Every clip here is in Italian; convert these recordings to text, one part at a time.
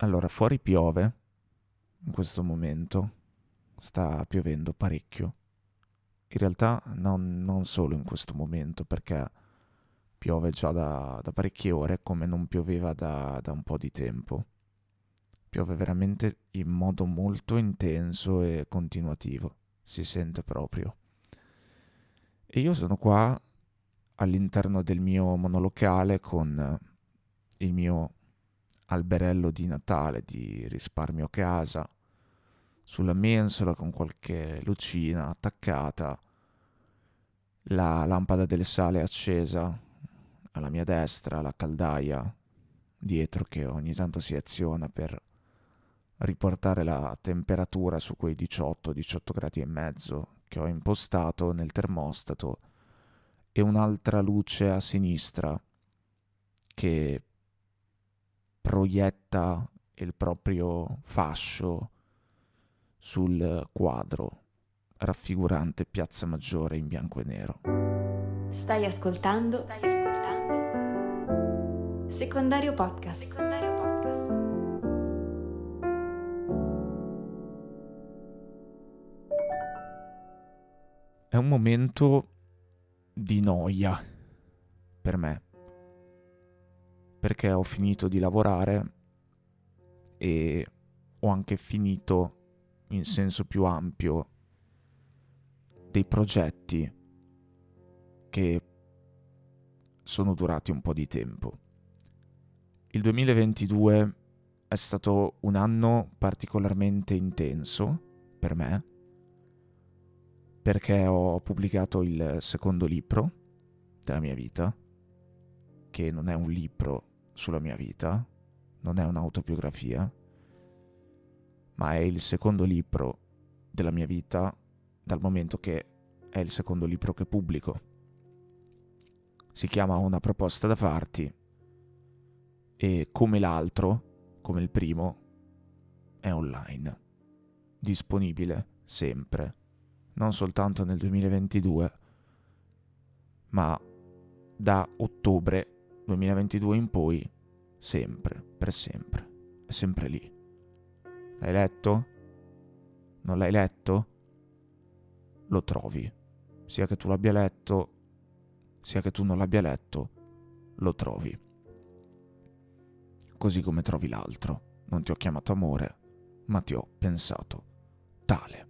Allora, fuori piove in questo momento, sta piovendo parecchio. In realtà non, non solo in questo momento, perché piove già da, da parecchie ore come non pioveva da, da un po' di tempo. Piove veramente in modo molto intenso e continuativo, si sente proprio. E io sono qua all'interno del mio monolocale con il mio alberello di Natale di risparmio casa, sulla mensola con qualche lucina attaccata, la lampada del sale accesa alla mia destra, la caldaia dietro che ogni tanto si aziona per riportare la temperatura su quei 18-18 gradi e mezzo che ho impostato nel termostato e un'altra luce a sinistra che proietta il proprio fascio sul quadro raffigurante Piazza Maggiore in bianco e nero. Stai ascoltando? Stai ascoltando? Secondario podcast. Secondario podcast. È un momento di noia per me perché ho finito di lavorare e ho anche finito in senso più ampio dei progetti che sono durati un po' di tempo. Il 2022 è stato un anno particolarmente intenso per me perché ho pubblicato il secondo libro della mia vita, che non è un libro sulla mia vita, non è un'autobiografia, ma è il secondo libro della mia vita dal momento che è il secondo libro che pubblico. Si chiama Una proposta da farti e come l'altro, come il primo, è online, disponibile sempre, non soltanto nel 2022, ma da ottobre 2022 in poi, sempre, per sempre, è sempre lì. L'hai letto? Non l'hai letto? Lo trovi. Sia che tu l'abbia letto, sia che tu non l'abbia letto, lo trovi. Così come trovi l'altro. Non ti ho chiamato amore, ma ti ho pensato tale.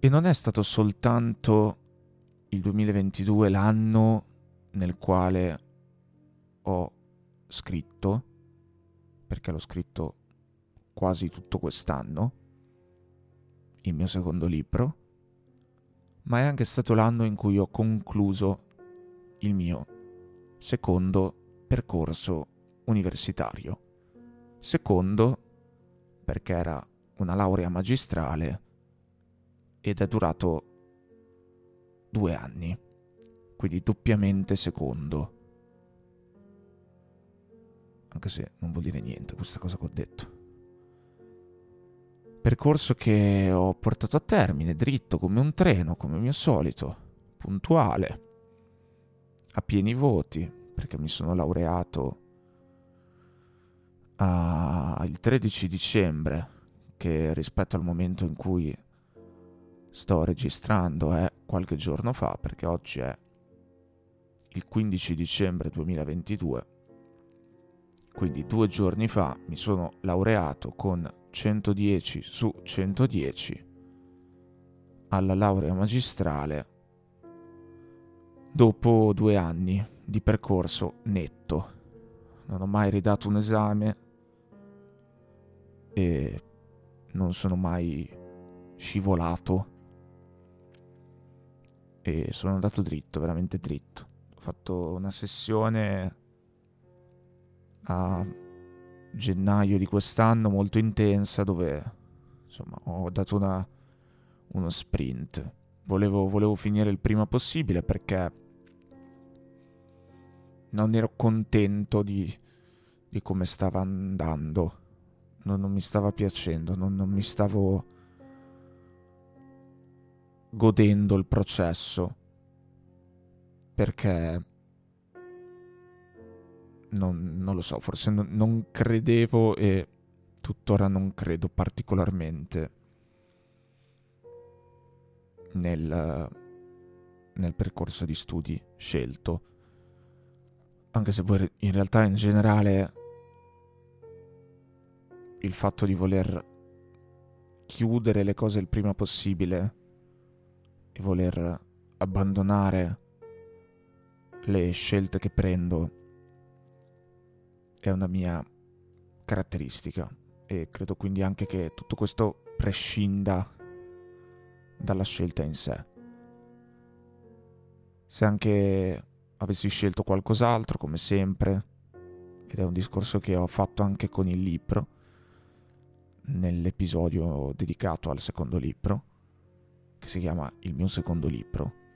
E non è stato soltanto il 2022 l'anno nel quale ho scritto, perché l'ho scritto quasi tutto quest'anno, il mio secondo libro, ma è anche stato l'anno in cui ho concluso il mio secondo percorso universitario. Secondo perché era una laurea magistrale ed è durato due anni quindi doppiamente secondo. Anche se non vuol dire niente questa cosa che ho detto. Percorso che ho portato a termine, dritto come un treno, come mio solito, puntuale, a pieni voti, perché mi sono laureato a... il 13 dicembre, che rispetto al momento in cui sto registrando è qualche giorno fa, perché oggi è il 15 dicembre 2022, quindi due giorni fa, mi sono laureato con 110 su 110 alla laurea magistrale dopo due anni di percorso netto. Non ho mai ridato un esame e non sono mai scivolato. E sono andato dritto, veramente dritto fatto una sessione a gennaio di quest'anno molto intensa dove insomma ho dato una, uno sprint. Volevo, volevo finire il prima possibile perché non ero contento di, di come stava andando. Non, non mi stava piacendo, non, non mi stavo godendo il processo perché non, non lo so, forse non, non credevo e tuttora non credo particolarmente nel, nel percorso di studi scelto. Anche se poi in realtà in generale il fatto di voler chiudere le cose il prima possibile e voler abbandonare le scelte che prendo è una mia caratteristica e credo quindi anche che tutto questo prescinda dalla scelta in sé. Se anche avessi scelto qualcos'altro, come sempre, ed è un discorso che ho fatto anche con il libro, nell'episodio dedicato al secondo libro, che si chiama Il mio secondo libro.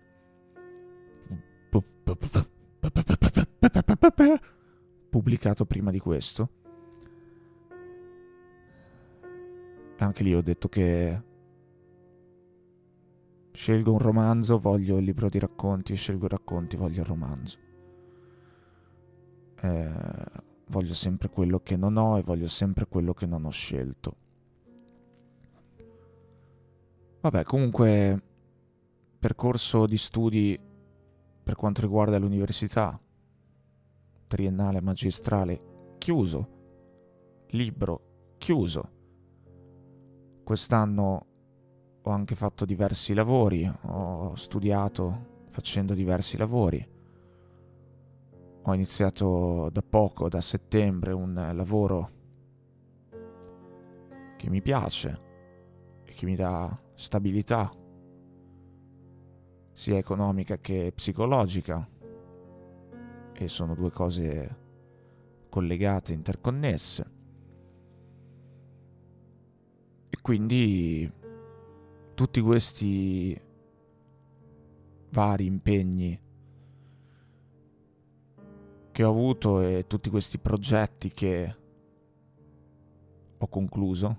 Pubblicato prima di questo. Anche lì ho detto che Scelgo un romanzo, voglio il libro di racconti, scelgo i racconti, voglio il romanzo. Eh, voglio sempre quello che non ho e voglio sempre quello che non ho scelto. Vabbè, comunque, percorso di studi per quanto riguarda l'università, triennale, magistrale, chiuso. Libro, chiuso. Quest'anno ho anche fatto diversi lavori, ho studiato facendo diversi lavori. Ho iniziato da poco, da settembre, un lavoro che mi piace e che mi dà stabilità, sia economica che psicologica. E sono due cose collegate, interconnesse. E quindi tutti questi vari impegni che ho avuto e tutti questi progetti che ho concluso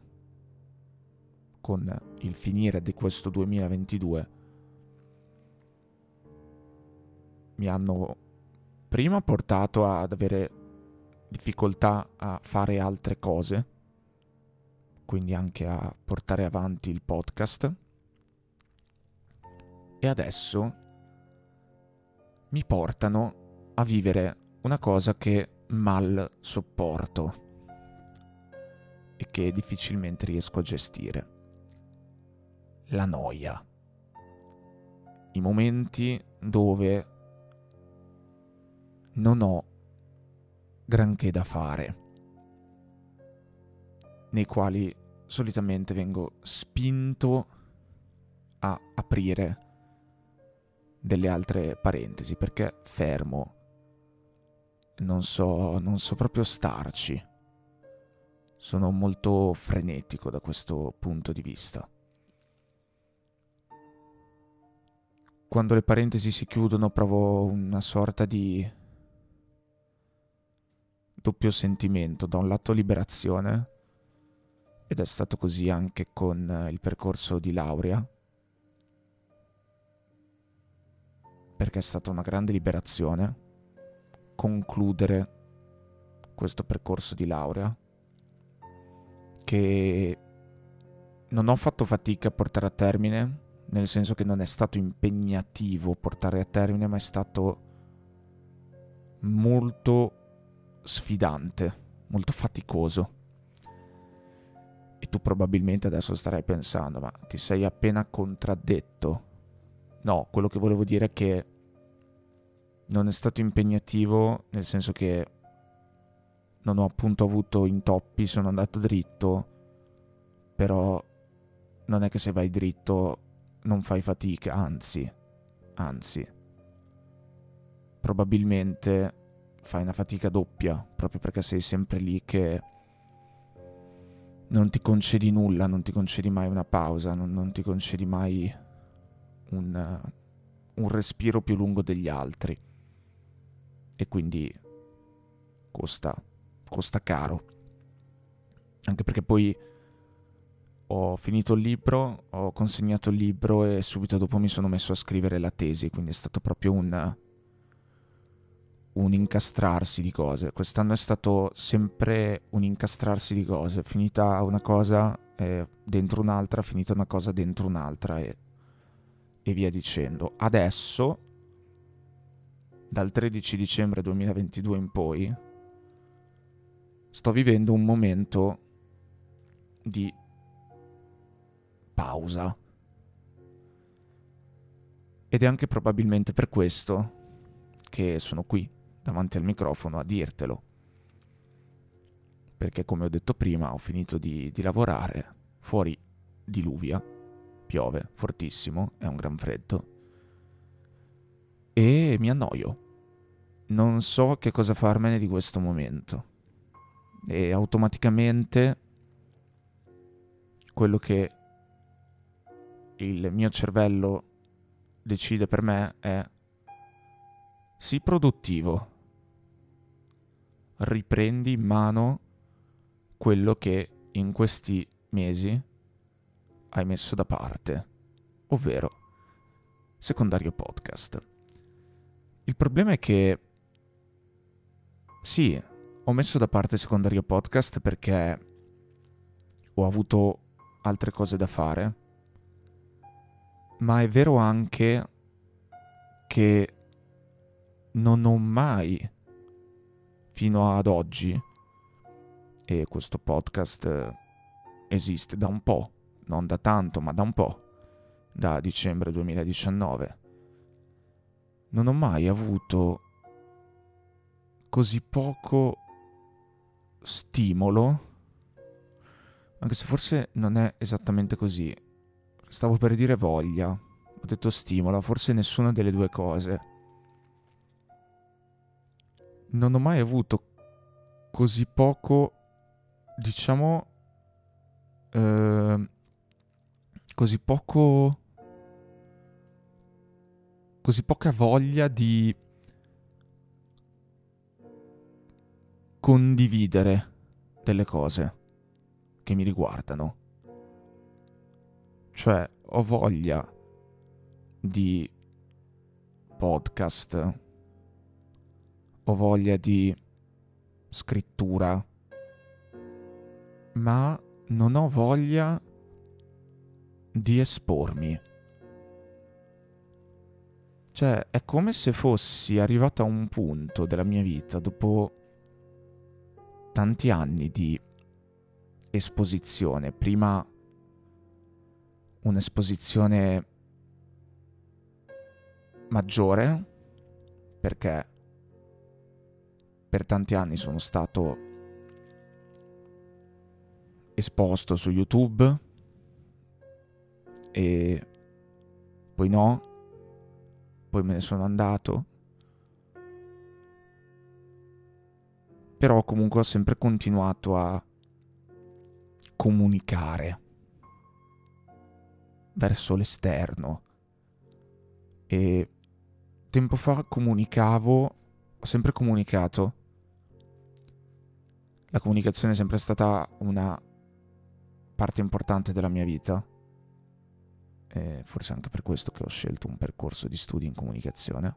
con il finire di questo 2022 mi hanno prima portato ad avere difficoltà a fare altre cose, quindi anche a portare avanti il podcast e adesso mi portano a vivere una cosa che mal sopporto e che difficilmente riesco a gestire. La noia. I momenti dove non ho granché da fare, nei quali solitamente vengo spinto a aprire delle altre parentesi perché fermo. Non so, non so proprio starci. Sono molto frenetico da questo punto di vista. Quando le parentesi si chiudono provo una sorta di doppio sentimento, da un lato liberazione, ed è stato così anche con il percorso di laurea, perché è stata una grande liberazione concludere questo percorso di laurea che non ho fatto fatica a portare a termine, nel senso che non è stato impegnativo portare a termine, ma è stato molto sfidante, molto faticoso. E tu probabilmente adesso starai pensando, ma ti sei appena contraddetto. No, quello che volevo dire è che non è stato impegnativo nel senso che non ho appunto avuto intoppi, sono andato dritto, però non è che se vai dritto non fai fatica, anzi, anzi, probabilmente fai una fatica doppia, proprio perché sei sempre lì che non ti concedi nulla, non ti concedi mai una pausa, non, non ti concedi mai un, un respiro più lungo degli altri e quindi costa, costa caro. Anche perché poi ho finito il libro, ho consegnato il libro e subito dopo mi sono messo a scrivere la tesi, quindi è stato proprio un, un incastrarsi di cose. Quest'anno è stato sempre un incastrarsi di cose. Finita una cosa eh, dentro un'altra, finita una cosa dentro un'altra e, e via dicendo. Adesso, dal 13 dicembre 2022 in poi, sto vivendo un momento di pausa. Ed è anche probabilmente per questo che sono qui davanti al microfono a dirtelo. Perché come ho detto prima ho finito di, di lavorare, fuori diluvia, piove fortissimo, è un gran freddo e mi annoio. Non so che cosa farmene di questo momento. E automaticamente quello che il mio cervello decide per me è sii produttivo riprendi in mano quello che in questi mesi hai messo da parte, ovvero secondario podcast. Il problema è che sì, ho messo da parte secondario podcast perché ho avuto altre cose da fare, ma è vero anche che non ho mai fino ad oggi, e questo podcast eh, esiste da un po', non da tanto, ma da un po', da dicembre 2019, non ho mai avuto così poco stimolo, anche se forse non è esattamente così. Stavo per dire voglia, ho detto stimolo, forse nessuna delle due cose non ho mai avuto così poco, diciamo, eh, così poco, così poca voglia di condividere delle cose che mi riguardano. Cioè, ho voglia di podcast ho voglia di scrittura, ma non ho voglia di espormi. Cioè, è come se fossi arrivato a un punto della mia vita dopo tanti anni di esposizione. Prima un'esposizione maggiore, perché per tanti anni sono stato esposto su YouTube e poi no, poi me ne sono andato. Però comunque ho sempre continuato a comunicare verso l'esterno. E tempo fa comunicavo, ho sempre comunicato la comunicazione è sempre stata una parte importante della mia vita. E forse anche per questo che ho scelto un percorso di studi in comunicazione,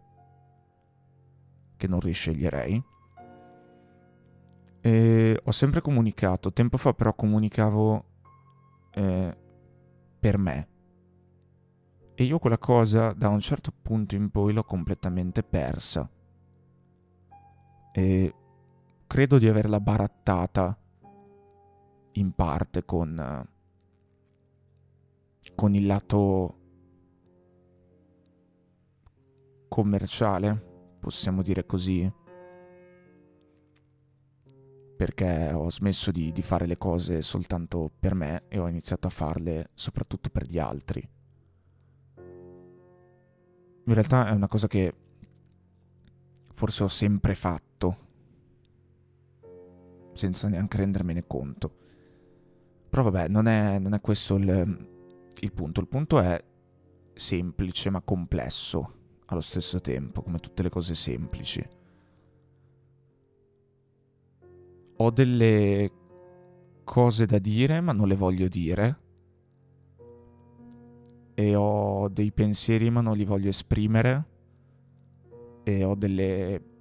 che non risceglierei. E ho sempre comunicato, tempo fa però comunicavo eh, per me. E io quella cosa da un certo punto in poi l'ho completamente persa. E credo di averla barattata in parte con, con il lato commerciale, possiamo dire così, perché ho smesso di, di, fare le cose soltanto per me e ho iniziato a farle soprattutto per gli altri. In realtà è una cosa che forse ho sempre fatto senza neanche rendermene conto. Però vabbè, non è, non è questo il, il punto. Il punto è semplice ma complesso allo stesso tempo, come tutte le cose semplici. Ho delle cose da dire, ma non le voglio dire. E ho dei pensieri, ma non li voglio esprimere. E ho delle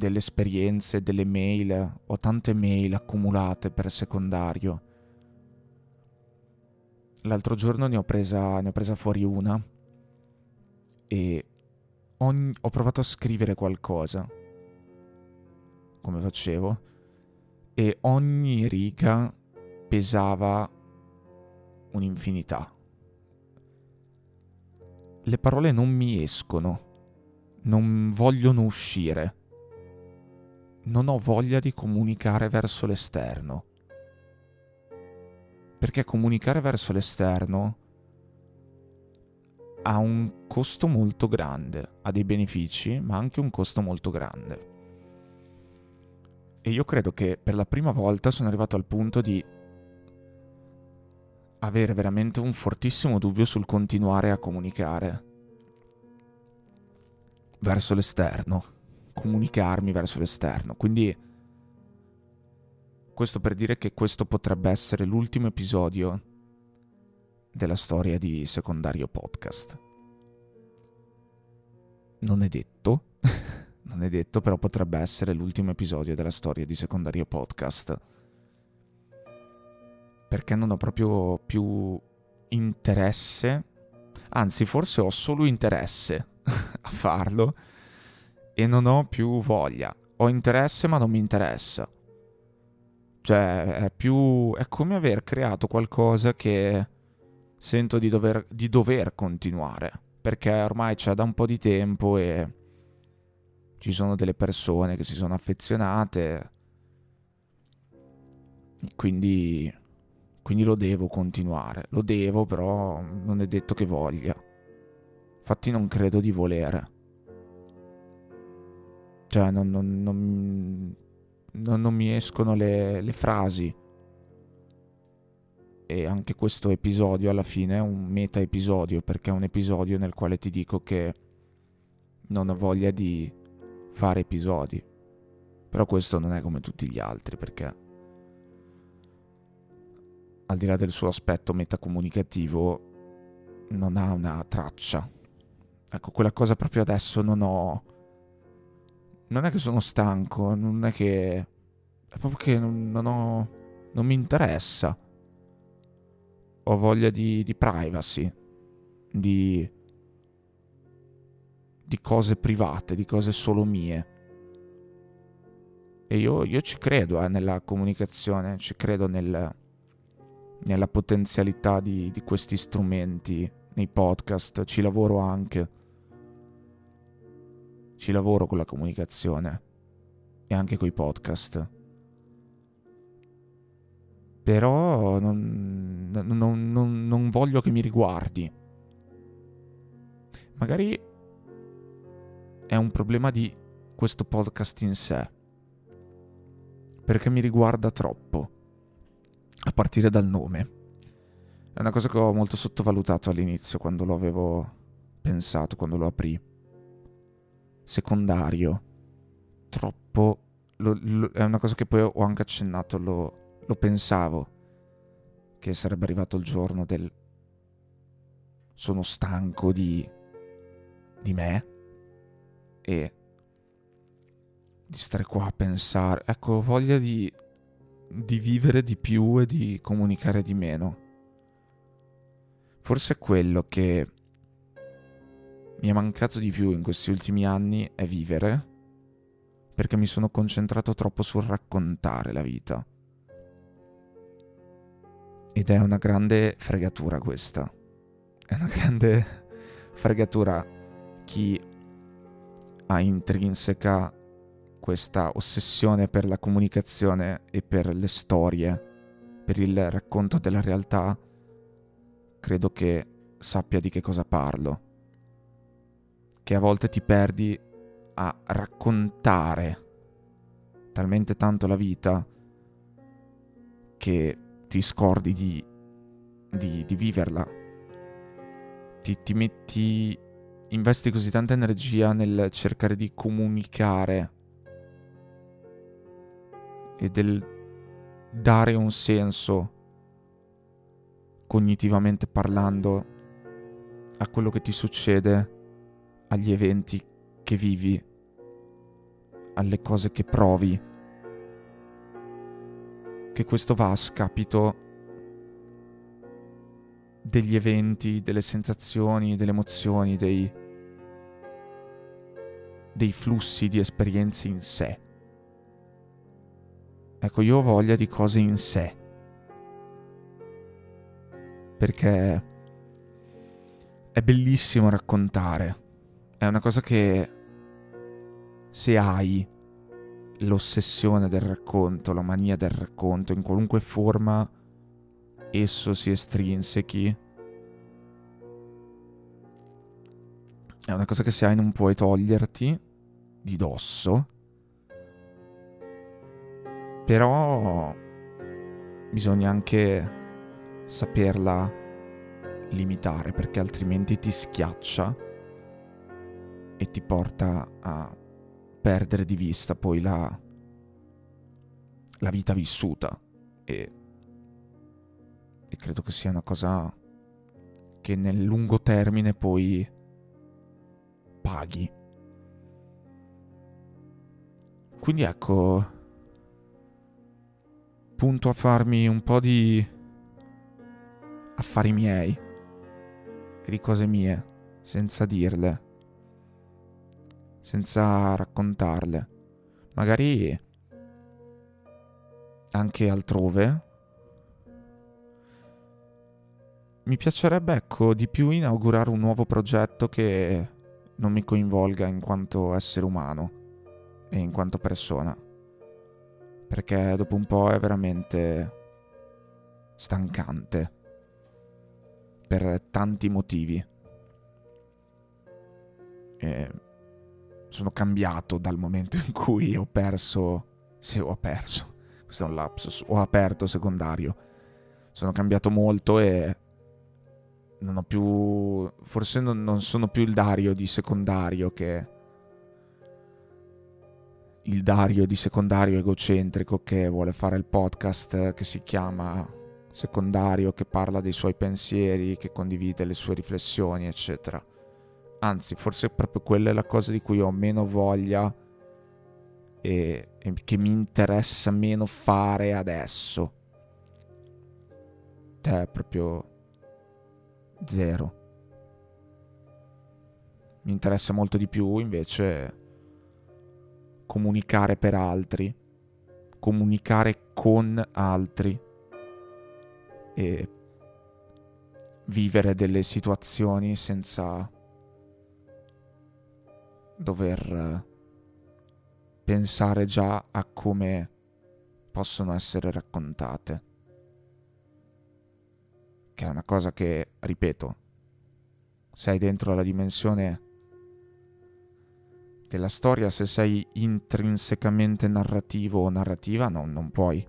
delle esperienze, delle mail, ho tante mail accumulate per secondario. L'altro giorno ne ho presa, ne ho presa fuori una e ogni, ho provato a scrivere qualcosa, come facevo, e ogni riga pesava un'infinità. Le parole non mi escono, non vogliono uscire, non ho voglia di comunicare verso l'esterno. Perché comunicare verso l'esterno ha un costo molto grande, ha dei benefici, ma anche un costo molto grande. E io credo che per la prima volta sono arrivato al punto di avere veramente un fortissimo dubbio sul continuare a comunicare verso l'esterno, comunicarmi verso l'esterno. Quindi questo per dire che questo potrebbe essere l'ultimo episodio della storia di Secondario Podcast. Non è detto, non è detto, però potrebbe essere l'ultimo episodio della storia di Secondario Podcast. Perché non ho proprio più interesse, anzi forse ho solo interesse a farlo e non ho più voglia. Ho interesse ma non mi interessa. Cioè, è più... è come aver creato qualcosa che sento di dover, di dover continuare. Perché ormai c'è da un po' di tempo e ci sono delle persone che si sono affezionate. Quindi, quindi lo devo continuare. Lo devo, però non è detto che voglia. Infatti non credo di volere. Cioè, non, non, non, non mi escono le, le frasi. E anche questo episodio alla fine è un meta episodio, perché è un episodio nel quale ti dico che non ho voglia di fare episodi. Però questo non è come tutti gli altri, perché al di là del suo aspetto metacomunicativo, non ha una traccia Ecco, quella cosa proprio adesso non ho... Non è che sono stanco, non è che... È proprio che non, non ho... Non mi interessa. Ho voglia di, di privacy, di... di cose private, di cose solo mie. E io, io ci credo eh, nella comunicazione, ci credo nel, nella potenzialità di, di questi strumenti nei podcast, ci lavoro anche ci lavoro con la comunicazione e anche con i podcast. Però non, non, non, non voglio che mi riguardi. Magari è un problema di questo podcast in sé. Perché mi riguarda troppo. A partire dal nome. È una cosa che ho molto sottovalutato all'inizio quando lo avevo pensato, quando lo aprì secondario, troppo... Lo, lo, è una cosa che poi ho anche accennato, lo, lo pensavo, che sarebbe arrivato il giorno del... Sono stanco di... di me e di stare qua a pensare. Ecco, voglia di, di vivere di più e di comunicare di meno. Forse è quello che mi è mancato di più in questi ultimi anni è vivere, perché mi sono concentrato troppo sul raccontare la vita. Ed è una grande fregatura questa. È una grande fregatura chi ha intrinseca questa ossessione per la comunicazione e per le storie, per il racconto della realtà, credo che sappia di che cosa parlo che a volte ti perdi a raccontare talmente tanto la vita che ti scordi di, di, di viverla. Ti, ti metti, investi così tanta energia nel cercare di comunicare e del dare un senso cognitivamente parlando a quello che ti succede agli eventi che vivi alle cose che provi, che questo va a scapito degli eventi, delle sensazioni, delle emozioni, dei, dei flussi di esperienze in sé. Ecco, io ho voglia di cose in sé. Perché è bellissimo raccontare. È una cosa che se hai l'ossessione del racconto, la mania del racconto, in qualunque forma esso si estrinsechi, è una cosa che se hai non puoi toglierti di dosso, però bisogna anche saperla limitare perché altrimenti ti schiaccia e ti porta a perdere di vista poi la, la vita vissuta e, e credo che sia una cosa che nel lungo termine poi paghi. Quindi ecco, punto a farmi un po' di affari miei e di cose mie, senza dirle senza raccontarle. Magari anche altrove. Mi piacerebbe, ecco, di più inaugurare un nuovo progetto che non mi coinvolga in quanto essere umano e in quanto persona. Perché dopo un po' è veramente stancante. Per tanti motivi. E sono cambiato dal momento in cui ho perso... Sì, ho perso. Questo è un lapsus. Ho aperto secondario. Sono cambiato molto e... Non ho più... Forse non, non sono più il Dario di secondario che... Il Dario di secondario egocentrico che vuole fare il podcast che si chiama secondario, che parla dei suoi pensieri, che condivide le sue riflessioni, eccetera Anzi, forse proprio quella è la cosa di cui ho meno voglia e, e che mi interessa meno fare adesso. Cioè, proprio zero. Mi interessa molto di più invece comunicare per altri, comunicare con altri e vivere delle situazioni senza dover pensare già a come possono essere raccontate. Che è una cosa che, ripeto, sei dentro la dimensione della storia, se sei intrinsecamente narrativo o narrativa, no, non puoi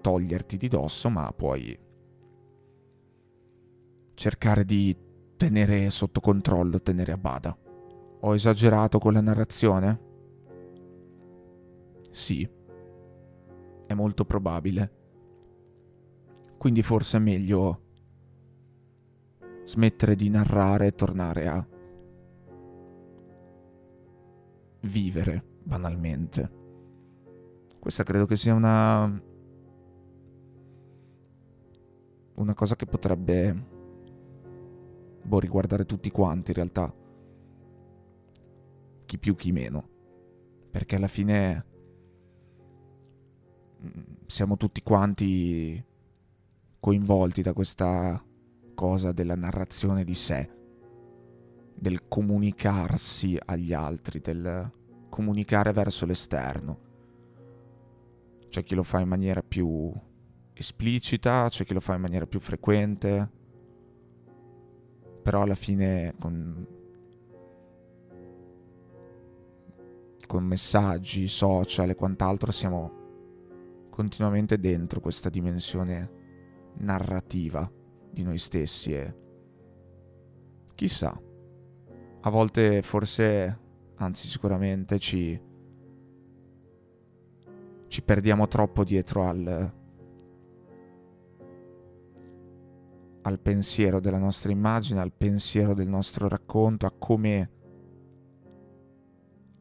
toglierti di dosso, ma puoi cercare di tenere sotto controllo, tenere a bada. Ho esagerato con la narrazione? Sì. È molto probabile. Quindi forse è meglio smettere di narrare e tornare a vivere banalmente. Questa credo che sia una una cosa che potrebbe boh, riguardare tutti quanti in realtà chi più chi meno. Perché alla fine mm, siamo tutti quanti coinvolti da questa cosa della narrazione di sé, del comunicarsi agli altri, del comunicare verso l'esterno. C'è chi lo fa in maniera più esplicita, c'è chi lo fa in maniera più frequente, però alla fine con con messaggi, social e quant'altro siamo continuamente dentro questa dimensione narrativa di noi stessi e chissà, a volte forse, anzi sicuramente ci, ci perdiamo troppo dietro al, al pensiero della nostra immagine, al pensiero del nostro racconto, a come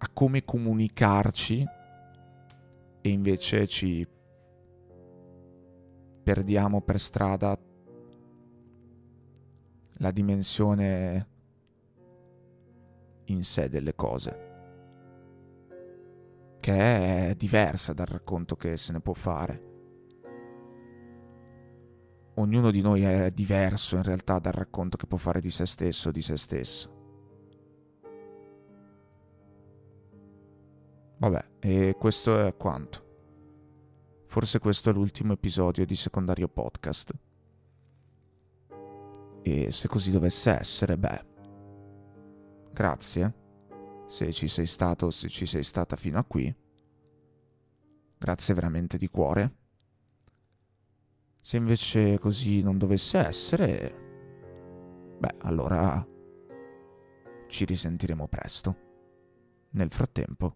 a come comunicarci e invece ci perdiamo per strada la dimensione in sé delle cose, che è diversa dal racconto che se ne può fare. Ognuno di noi è diverso in realtà dal racconto che può fare di se stesso o di se stesso. Vabbè, e questo è quanto. Forse questo è l'ultimo episodio di Secondario Podcast. E se così dovesse essere, beh, grazie. Se ci sei stato, se ci sei stata fino a qui. Grazie veramente di cuore. Se invece così non dovesse essere, beh, allora ci risentiremo presto. Nel frattempo,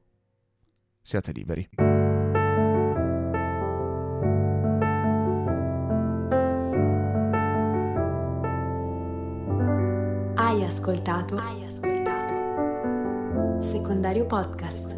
siate liberi. Hai ascoltato? Hai ascoltato? Secondario Podcast.